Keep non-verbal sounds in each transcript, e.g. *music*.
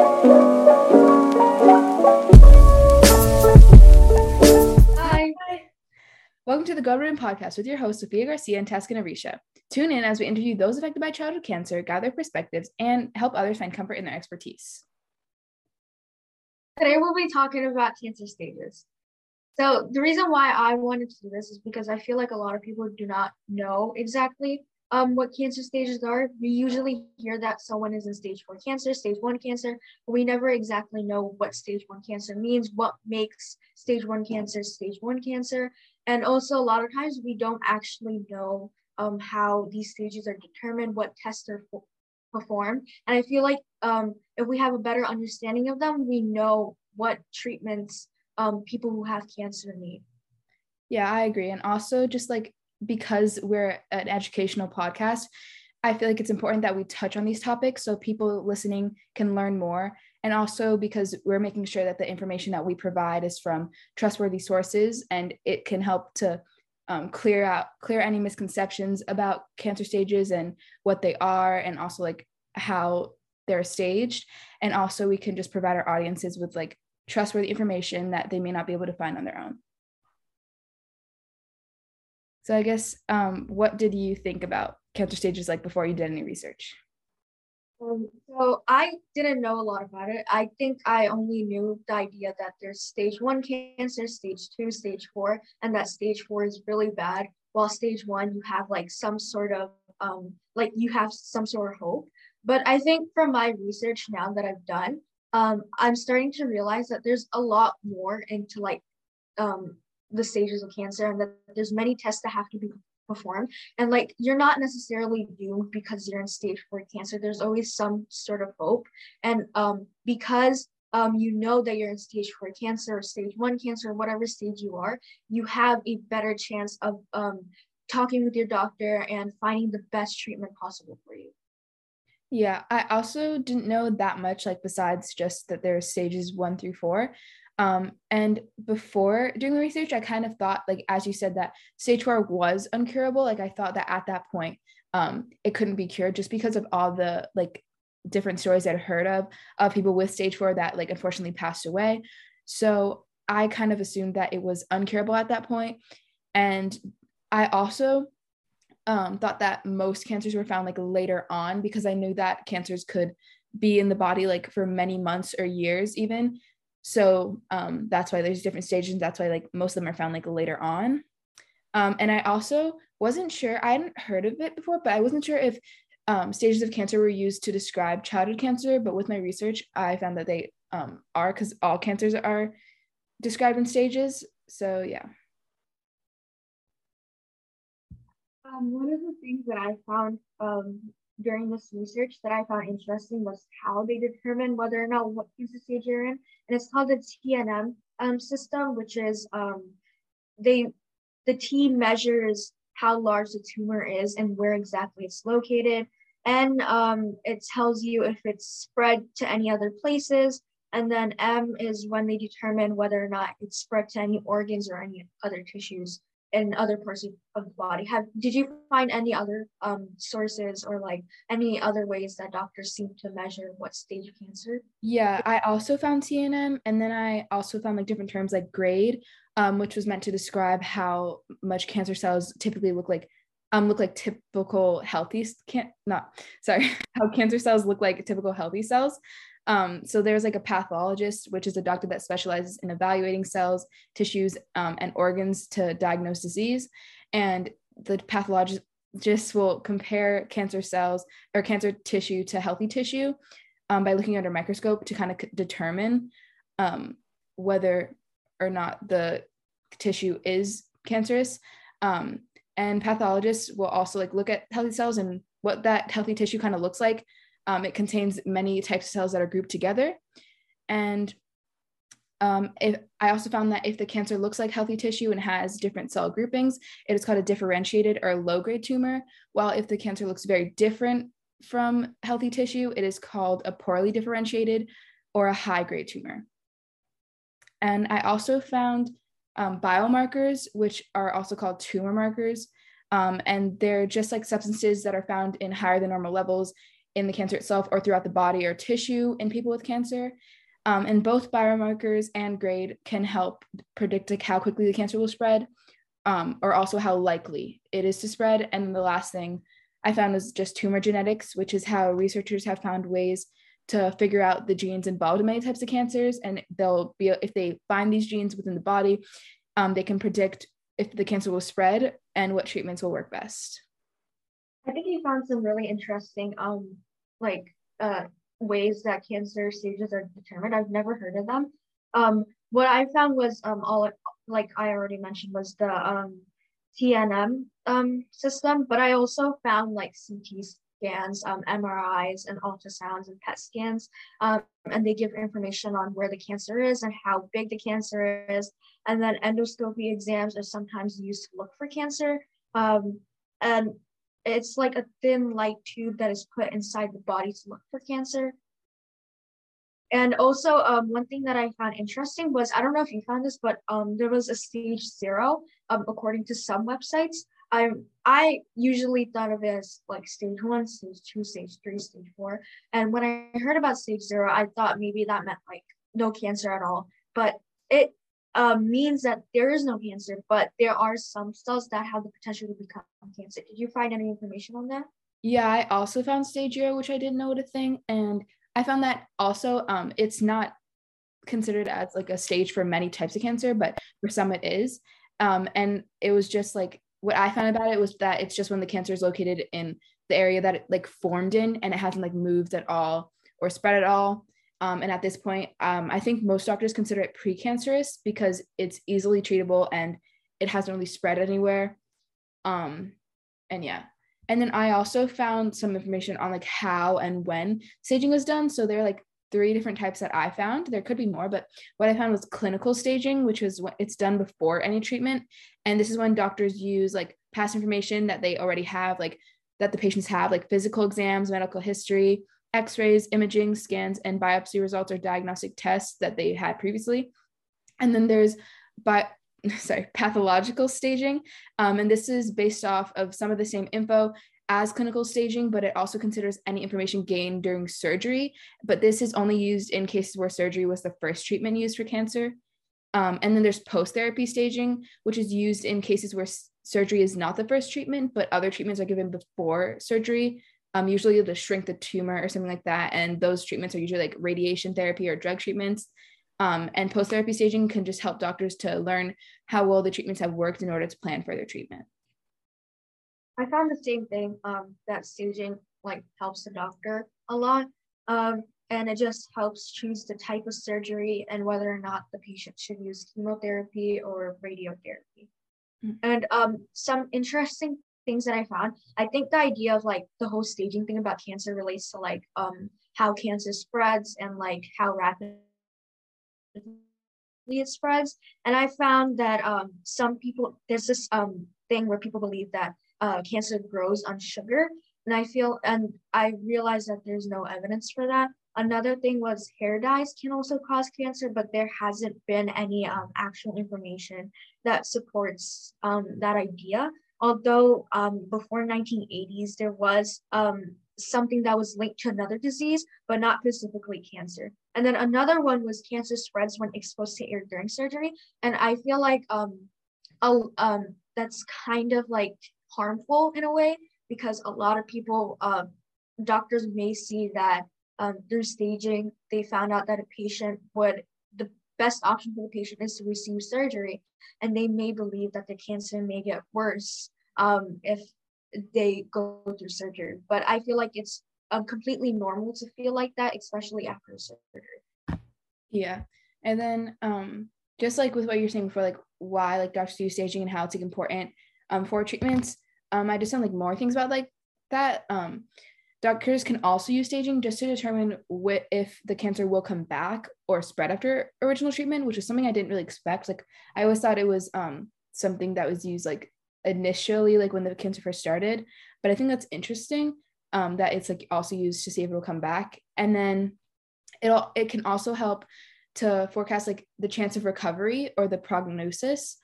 Hi. Welcome to the Gold Ribbon Podcast with your hosts, Sophia Garcia and Taskin Arisha. Tune in as we interview those affected by childhood cancer, gather perspectives, and help others find comfort in their expertise. Today we'll be talking about cancer stages. So the reason why I wanted to do this is because I feel like a lot of people do not know exactly um, what cancer stages are. We usually hear that someone is in stage four cancer, stage one cancer, but we never exactly know what stage one cancer means, what makes stage one cancer stage one cancer. And also, a lot of times we don't actually know um, how these stages are determined, what tests are performed. And I feel like um, if we have a better understanding of them, we know what treatments um, people who have cancer need. Yeah, I agree. And also, just like because we're an educational podcast, I feel like it's important that we touch on these topics so people listening can learn more. And also because we're making sure that the information that we provide is from trustworthy sources and it can help to um, clear out clear any misconceptions about cancer stages and what they are and also like how they're staged and also we can just provide our audiences with like trustworthy information that they may not be able to find on their own so I guess um, what did you think about cancer stages like before you did any research? Um, so I didn't know a lot about it. I think I only knew the idea that there's stage one cancer, stage two, stage four, and that stage four is really bad. While stage one, you have like some sort of um, like you have some sort of hope. But I think from my research now that I've done, um, I'm starting to realize that there's a lot more into like um, the stages of cancer and that there's many tests that have to be performed. And like you're not necessarily doomed because you're in stage four cancer. There's always some sort of hope. And um because um you know that you're in stage four cancer or stage one cancer or whatever stage you are you have a better chance of um talking with your doctor and finding the best treatment possible for you. Yeah i also didn't know that much like besides just that there's stages one through four um, and before doing the research, I kind of thought, like, as you said, that stage four was uncurable. Like, I thought that at that point, um, it couldn't be cured just because of all the like different stories I'd heard of of people with stage four that like unfortunately passed away. So I kind of assumed that it was uncurable at that point. And I also um, thought that most cancers were found like later on because I knew that cancers could be in the body like for many months or years even so um, that's why there's different stages that's why like most of them are found like later on. Um, and i also wasn't sure i hadn't heard of it before but i wasn't sure if um, stages of cancer were used to describe childhood cancer but with my research i found that they um, are because all cancers are described in stages. So yeah. Um, one of the things that i found um, during this research that I found interesting was how they determine whether or not what cancer stage in. And it's called the TNM um, system, which is um, they the T measures how large the tumor is and where exactly it's located. And um, it tells you if it's spread to any other places. And then M is when they determine whether or not it's spread to any organs or any other tissues in other parts of, of the body. Have did you find any other um, sources or like any other ways that doctors seem to measure what stage of cancer? Yeah i also found tnm and then i also found like different terms like grade um, which was meant to describe how much cancer cells typically look like um look like typical healthy can't not sorry *laughs* how cancer cells look like typical healthy cells um, so there's like a pathologist, which is a doctor that specializes in evaluating cells, tissues, um, and organs to diagnose disease. And the pathologist will compare cancer cells or cancer tissue to healthy tissue um, by looking under a microscope to kind of determine um, whether or not the tissue is cancerous. Um, and pathologists will also like look at healthy cells and what that healthy tissue kind of looks like um, it contains many types of cells that are grouped together. And um, if, I also found that if the cancer looks like healthy tissue and has different cell groupings, it is called a differentiated or low grade tumor. While if the cancer looks very different from healthy tissue, it is called a poorly differentiated or a high grade tumor. And I also found um, biomarkers, which are also called tumor markers. Um, and they're just like substances that are found in higher than normal levels in the cancer itself or throughout the body or tissue in people with cancer. Um, and both biomarkers and grade can help predict like, how quickly the cancer will spread um, or also how likely it is to spread. And the last thing I found was just tumor genetics, which is how researchers have found ways to figure out the genes involved in many types of cancers. And they'll be, if they find these genes within the body, um, they can predict if the cancer will spread and what treatments will work best. I think he found some really interesting, um, like, uh, ways that cancer stages are determined. I've never heard of them. Um, what I found was um, all like I already mentioned was the um, TNM um, system, but I also found like CT scans, um, MRIs, and ultrasounds and PET scans, um, and they give information on where the cancer is and how big the cancer is. And then endoscopy exams are sometimes used to look for cancer. Um, and it's like a thin light tube that is put inside the body to look for cancer. And also, um, one thing that I found interesting was I don't know if you found this, but um, there was a stage zero, um, according to some websites. I I usually thought of it as like stage one, stage two, stage three, stage four. And when I heard about stage zero, I thought maybe that meant like no cancer at all. But it uh, means that there is no cancer, but there are some cells that have the potential to become cancer. Did you find any information on that? Yeah, I also found stage zero, which I didn't know what a thing. And I found that also um, it's not considered as like a stage for many types of cancer, but for some it is. Um, and it was just like what I found about it was that it's just when the cancer is located in the area that it like formed in and it hasn't like moved at all or spread at all. Um, and at this point, um, I think most doctors consider it precancerous because it's easily treatable and it hasn't really spread anywhere. Um, and yeah, and then I also found some information on like how and when staging was done. So there are like three different types that I found. There could be more, but what I found was clinical staging, which was what it's done before any treatment. And this is when doctors use like past information that they already have, like that the patients have, like physical exams, medical history, x-rays, imaging, scans, and biopsy results or diagnostic tests that they had previously. And then there's bi- *laughs* sorry, pathological staging. Um, and this is based off of some of the same info as clinical staging, but it also considers any information gained during surgery. But this is only used in cases where surgery was the first treatment used for cancer. Um, and then there's post therapy staging, which is used in cases where s- surgery is not the first treatment, but other treatments are given before surgery, um, usually to shrink the tumor or something like that. And those treatments are usually like radiation therapy or drug treatments. Um, and post therapy staging can just help doctors to learn how well the treatments have worked in order to plan further treatment. I found the same thing um, that staging like helps the doctor a lot. Um, and it just helps choose the type of surgery and whether or not the patient should use chemotherapy or radiotherapy. Mm-hmm. And um, some interesting things that I found, I think the idea of like the whole staging thing about cancer relates to like um, how cancer spreads and like how rapidly it spreads. And I found that um, some people, there's this um, thing where people believe that uh, cancer grows on sugar. And I feel, and I realized that there's no evidence for that. Another thing was hair dyes can also cause cancer, but there hasn't been any um, actual information that supports um, that idea. Although um, before 1980s, there was um, something that was linked to another disease, but not specifically cancer. And then another one was cancer spreads when exposed to air during surgery. And I feel like um, um, that's kind of like harmful in a way because a lot of people, uh, doctors may see that um, through staging, they found out that a patient would, best option for the patient is to receive surgery. And they may believe that the cancer may get worse um, if they go through surgery. But I feel like it's um, completely normal to feel like that, especially after surgery. Yeah. And then um, just like with what you're saying before, like why like doctors do staging and how it's like important um, for treatments, um, I just found like more things about like that. Um, doctors can also use staging just to determine what if the cancer will come back or spread after original treatment, which is something I didn't really expect. Like I always thought it was um, something that was used like initially like when the cancer first started. But i think that's interesting um, that it's like also used to see if it'll come back. And then it'll it can also help to forecast like the chance of recovery or the prognosis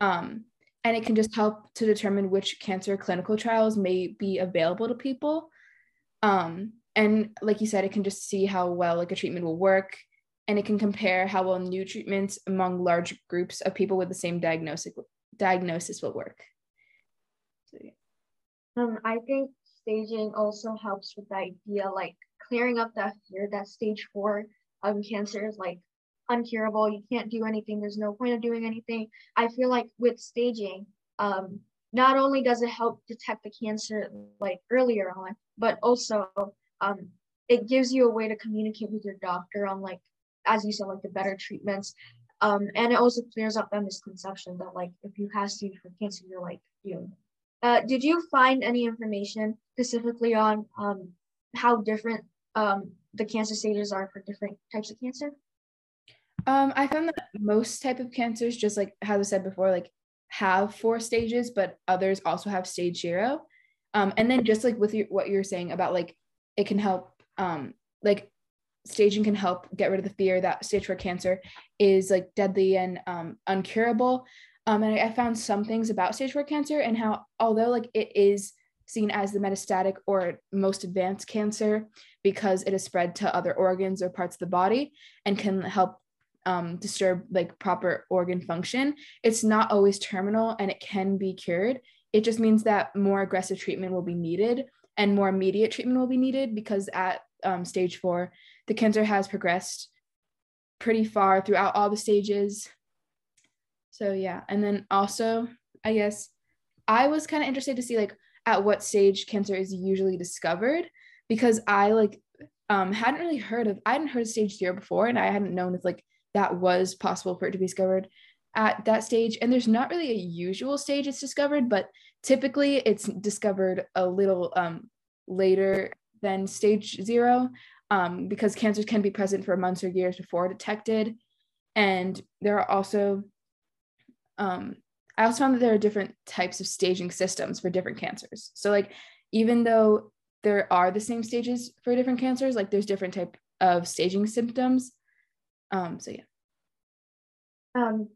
um, and it can just help to determine which cancer clinical trials may be available to people um, and like you said, it can just see how well like a treatment will work, and it can compare how well new treatments among large groups of people with the same diagnosis diagnosis will work. So, yeah. Um, I think staging also helps with the idea like clearing up that fear that stage four um cancer is like uncurable. You can't do anything. There's no point of doing anything. I feel like with staging, um, not only does it help detect the cancer like earlier on, but also um, it gives you a way to communicate with your doctor on like, as you said, like the better treatments. Um, and it also clears up that misconception that like if you have stage four cancer, you're like you. Uh, did you find any information specifically on um, how different um, the cancer stages are for different types of cancer? Um, I found that most type of cancers, just like how I said before, like have four stages, but others also have stage zero. Um, and then just like with your, what you're saying about like it can help, um, like staging can help get rid of the fear that stage four cancer is like deadly and um, uncurable. Um, and I, I found some things about stage four cancer and how although like it is seen as the metastatic or most advanced cancer because it is spread to other organs or parts of the body and can help um, disturb like proper organ function, it's not always terminal and it can be cured. It just means that more aggressive treatment will be needed and more immediate treatment will be needed because at um, stage four, the cancer has progressed pretty far throughout all the stages. So yeah, and then also, I guess I was kind of interested to see like at what stage cancer is usually discovered because I like um hadn't really heard of I hadn't heard of stage zero before and I hadn't known if like that was possible for it to be discovered at that stage. And there's not really a usual stage it's discovered, but typically it's discovered a little um, later than stage zero um, because cancers can be present for months or years before detected. And there are also, um, I also found that there are different types of staging systems for different cancers. So, like, even though there are the same stages for different cancers, like, there's different type of staging systems um, so yeah. Um,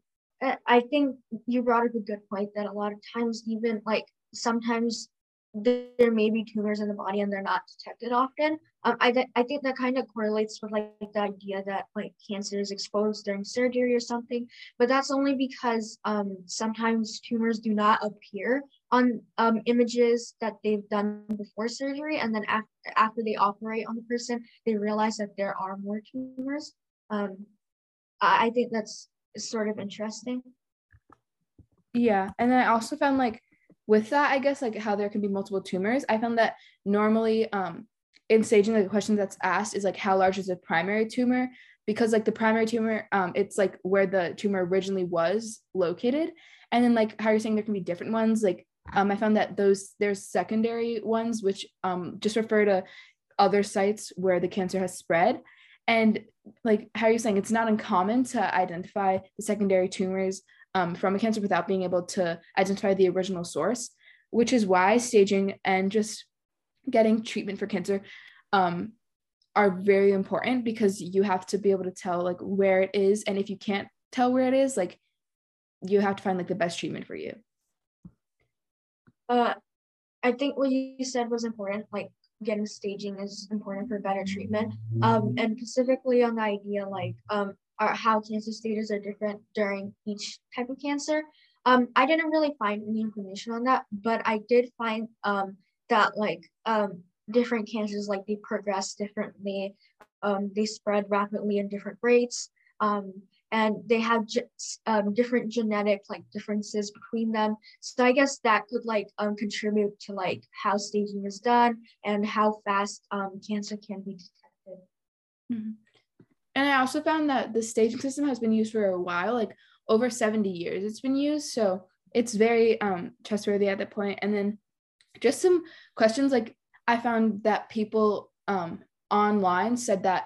I think you brought up a good point that a lot of times, even like sometimes there may be tumors in the body and they're not detected often. Um, I, th- I think that kind of correlates with like the idea that like cancer is exposed during surgery or something, but that's only because um, sometimes tumors do not appear on um, images that they've done before surgery, and then after after they operate on the person, they realize that there are more tumors. Um, I think that's sort of interesting. Yeah, and then I also found like with that, I guess like how there can be multiple tumors. I found that normally, um, in staging, like the question that's asked is like how large is the primary tumor because like the primary tumor, um, it's like where the tumor originally was located, and then like how you're saying there can be different ones. Like um, I found that those there's secondary ones which um just refer to other sites where the cancer has spread and like how are you're saying, it's not uncommon to identify the secondary tumors um, from a cancer without being able to identify the original source, which is why staging and just getting treatment for cancer um, are very important because you have to be able to tell like where it is. And if you can't tell where it is, like you have to find like the best treatment for you. Uh, I think what you said was important. Like getting staging is important for better treatment. Um, and specifically on the idea like um, are how cancer stages are different during each type of cancer. Um, I didn't really find any information on that, but I did find um, that like um, different cancers like they progress differently, um, they spread rapidly in different rates. And they have um, different genetic like differences between them so i guess that could like um, contribute to like how staging is done and how fast um, cancer can be detected mm-hmm. and i also found that the staging system has been used for a while like over 70 years it's been used so it's very um, trustworthy at that point. point and then just some questions like i found that people um, online said that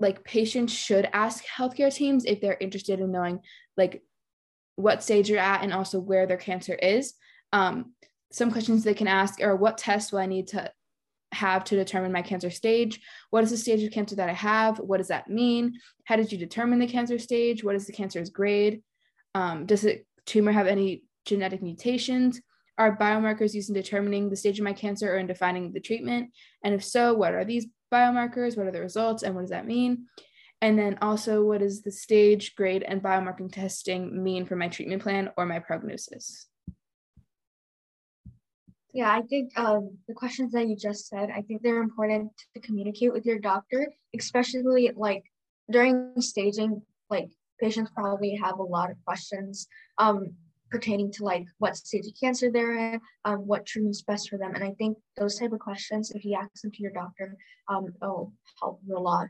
like patients should ask healthcare teams if they're interested in knowing like what stage you're at and also where their cancer is. Um, some questions they can ask are what tests will I need to have to determine my cancer stage? What is the stage of cancer that I have? What does that mean? How did you determine the cancer stage? What is the cancer's grade? Um, does the tumor have any genetic mutations? are biomarkers used in determining the stage of my cancer or in defining the treatment? And if so, what are these biomarkers? What are the results? And what does that mean? And then also, what does the stage, grade, and biomarking testing mean for my treatment plan or my prognosis? Yeah, I think um, the questions that you just said, I think they're important to communicate with your doctor, especially like during staging, like patients probably have a lot of questions um, pertaining to like what stage of cancer they're in, um, what treatment's best for them. And I think those type of questions, if you ask them to your doctor, um, will help a lot.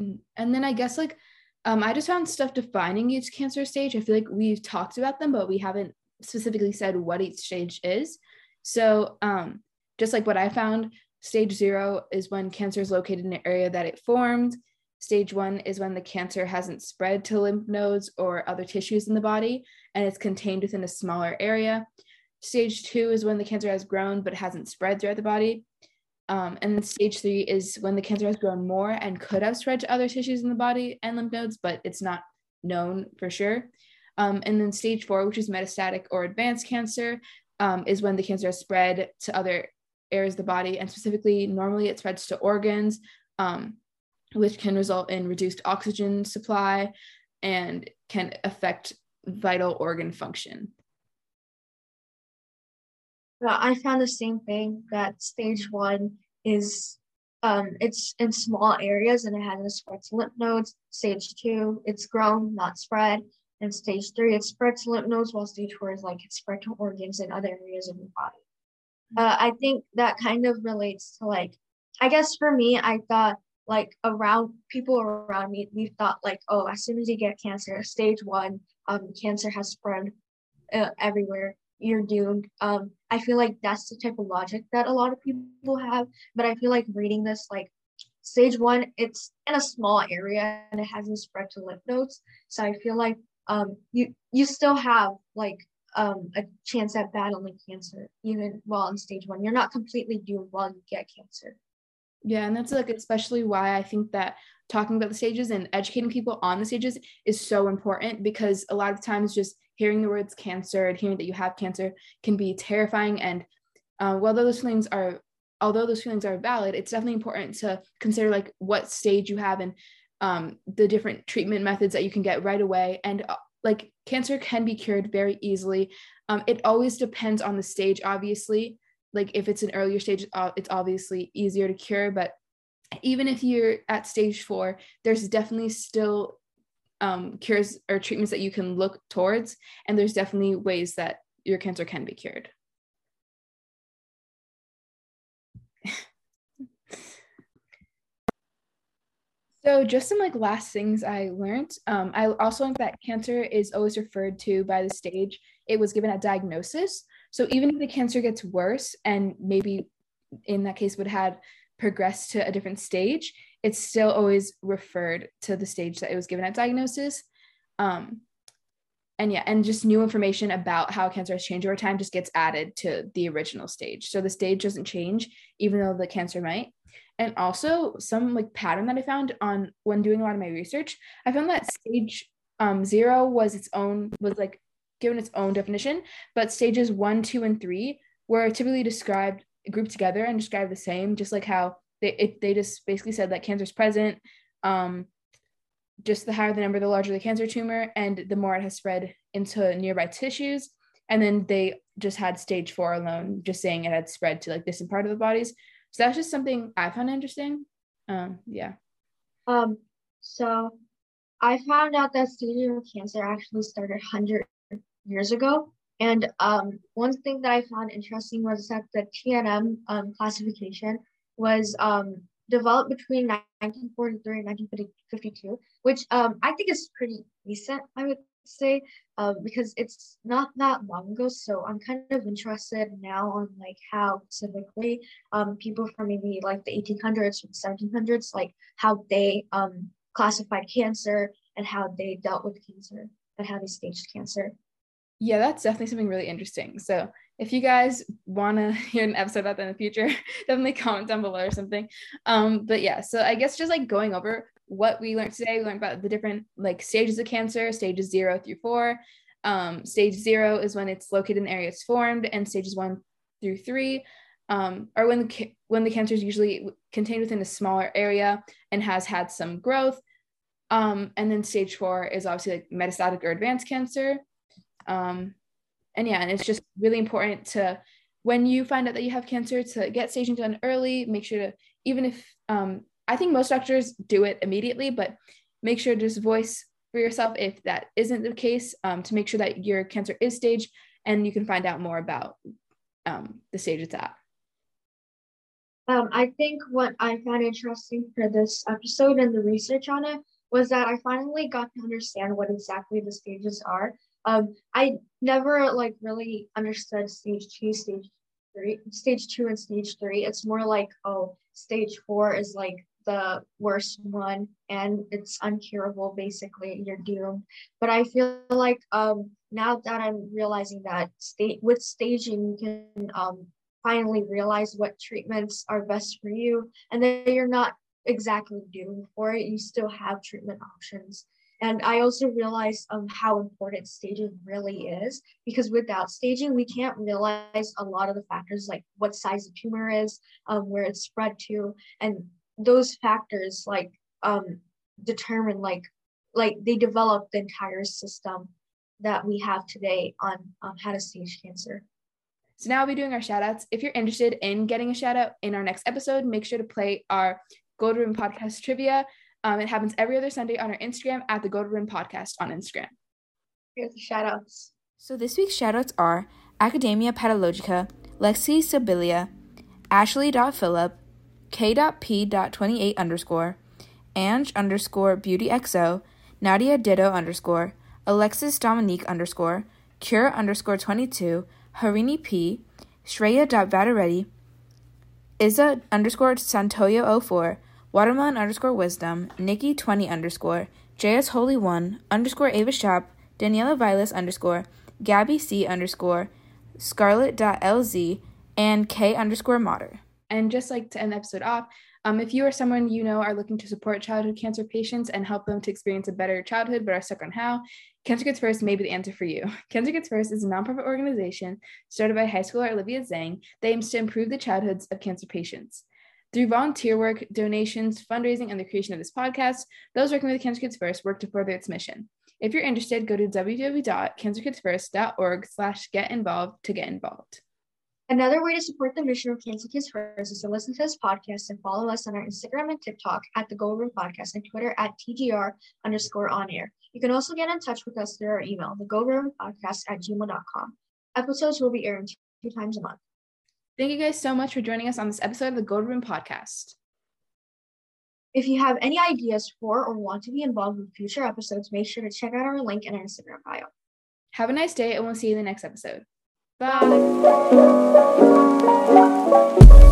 Mm, and then I guess like um, I just found stuff defining each cancer stage. I feel like we've talked about them, but we haven't specifically said what each stage is. So, um, just like what I found, stage zero is when cancer is located in an area that it formed. Stage one is when the cancer hasn't spread to lymph nodes or other tissues in the body and it's contained within a smaller area. Stage two is when the cancer has grown but hasn't spread throughout the body. Um, and stage three is when the cancer has grown more and could have spread to other tissues in the body and lymph nodes, but it's not known for sure. Um, and then stage four, which is metastatic or advanced cancer, um, is when the cancer has spread to other areas of the body, and specifically, normally it spreads to organs, um, which can result in reduced oxygen supply and can affect vital organ function. Well, I found the same thing that stage one is um, it's in small areas and it hasn't spread to lymph nodes. Stage two, it's grown, not spread. And stage three, it spreads to lymph nodes, while stage four is like it spread to organs and other areas of your body. Uh, I think that kind of relates to like, I guess for me, I thought like around people around me, we thought like, oh, as soon as you get cancer, stage one, um, cancer has spread uh, everywhere. You're doomed. Um, I feel like that's the type of logic that a lot of people have. But I feel like reading this, like stage one, it's in a small area and it hasn't spread to lymph nodes. So I feel like um, you you still have like um, a chance at battling cancer even while in stage one. You're not completely doomed while you get cancer. Yeah, and that's like especially why I think that talking about the stages and educating people on the stages is so important because a lot of times just hearing the words cancer and hearing that you have cancer can be terrifying. And uh, although those feelings are although those feelings are valid, it's definitely important to consider like what stage you have and um, the different treatment methods that you can get right away. And uh, like cancer can be cured very easily. Um, it always depends on the stage, obviously. Like if it's an earlier stage, uh, it's obviously easier to cure. But even if you're at stage four, there's definitely still um, cures or treatments that you can look towards. And there's definitely ways that your cancer can be cured. *laughs* So just some like last things I learned. Um, I also learned that cancer is always referred to by the stage it was given at diagnosis. So even if the cancer gets worse and maybe in that case would have progressed to a different stage, it's still always referred to the stage that it was given at diagnosis. Um, and yeah, and just new information about how cancer has changed over time just gets added to the original stage. So the stage doesn't change, even though the cancer might and also some like pattern that I found on when doing a lot of my research, I found that stage um, zero was its own was like given its own definition, but stages one, two, and three were typically described grouped together and described the same, just like how they it, they just basically said that cancer is present. Um, just the higher the number, the larger the cancer tumor, and the more it has spread into nearby tissues. And then they just had stage four alone, just saying it had spread to like distant part of the bodies. So that's just something I found interesting. Um, yeah. Um, so I found out that of cancer actually started 100 years ago. And um, one thing that I found interesting was that the TNM um, classification was um, developed between 1943 and 1952, which um, I think is pretty recent, I would say uh, because it's not that long ago. So I'm kind of interested now on like how specifically um, people from maybe like the 1800s or the 1700s, like how they um, classified cancer and how they dealt with cancer and how they staged cancer. Yeah, that's definitely something really interesting. So if you guys want to *laughs* hear an episode about that in the future, *laughs* definitely comment down below or something. Um, but yeah, so I guess just like going over what we learned today. We learned about the different like stages of cancer, stages zero through four. Um, stage zero is when it's located in areas formed, and stages one through three um, or when the, when the cancer is usually contained within a smaller area and has had some growth. Um, and then stage four is obviously like metastatic or advanced cancer. Um, and yeah, and it's just really important to, when you find out that you have cancer, to get staging done early. Make sure to, even if, um, I think most doctors do it immediately, but make sure to just voice for yourself if that isn't the case um, to make sure that your cancer is staged and you can find out more about um, the stage it's at. Um, I think what I found interesting for this episode and the research on it was that I finally got to understand what exactly the stages are. Um, I never like really understood stage two, stage three, stage two, and stage three. It's more like oh, stage four is like the worst one and it's uncurable basically you're doomed but i feel like um now that i'm realizing that state with staging you can um finally realize what treatments are best for you and that you're not exactly doomed for it. You still have treatment options. And I also realized um, how important staging really is because without staging, we can't realize a lot of the factors like what size the tumor is, um, where it's spread to, and those factors like um, determine like like they develop the entire system that we have today on um, how to stage cancer. So now I'll be doing our shout outs. If you're interested in getting a shout out in our next episode, make sure to play our Gold Ribbon Podcast trivia. Um, it happens every other Sunday on our Instagram at the Gold Ribbon Podcast on Instagram. Here's the shout outs. So this week's shout outs are Academia Pathologica, Lexi Sibilia, Ashley.Phillip, K.P.28 underscore, Ange underscore Beauty XO, Nadia Ditto underscore, Alexis Dominique underscore, Cure underscore 22, Harini P, Shreya.Vadareddy, Izza underscore Santoyo 04, Watermelon underscore Wisdom, Nikki 20 underscore, JS Holy One underscore Ava Shop, Daniela Vilas underscore, Gabby C underscore, Scarlet.lz, and K underscore Motter. And just like to end the episode off, um, if you or someone you know are looking to support childhood cancer patients and help them to experience a better childhood but are stuck on how, Cancer Kids First may be the answer for you. *laughs* Cancer Kids First is a nonprofit organization started by high schooler Olivia Zhang that aims to improve the childhoods of cancer patients. Through volunteer work, donations, fundraising, and the creation of this podcast, those working with Cancer Kids First work to further its mission. If you're interested, go to www.cancerkidsfirst.org slash get involved to get involved. Another way to support the mission of Cancer Kids First is to listen to this podcast and follow us on our Instagram and TikTok at the Gold Ribbon Podcast and Twitter at TGR underscore on air. You can also get in touch with us through our email, the Gold Ribbon Podcast at gmail.com. Episodes will be airing two times a month. Thank you guys so much for joining us on this episode of the Gold Ribbon Podcast. If you have any ideas for or want to be involved with future episodes, make sure to check out our link in our Instagram bio. Have a nice day, and we'll see you in the next episode. Bye. Bye.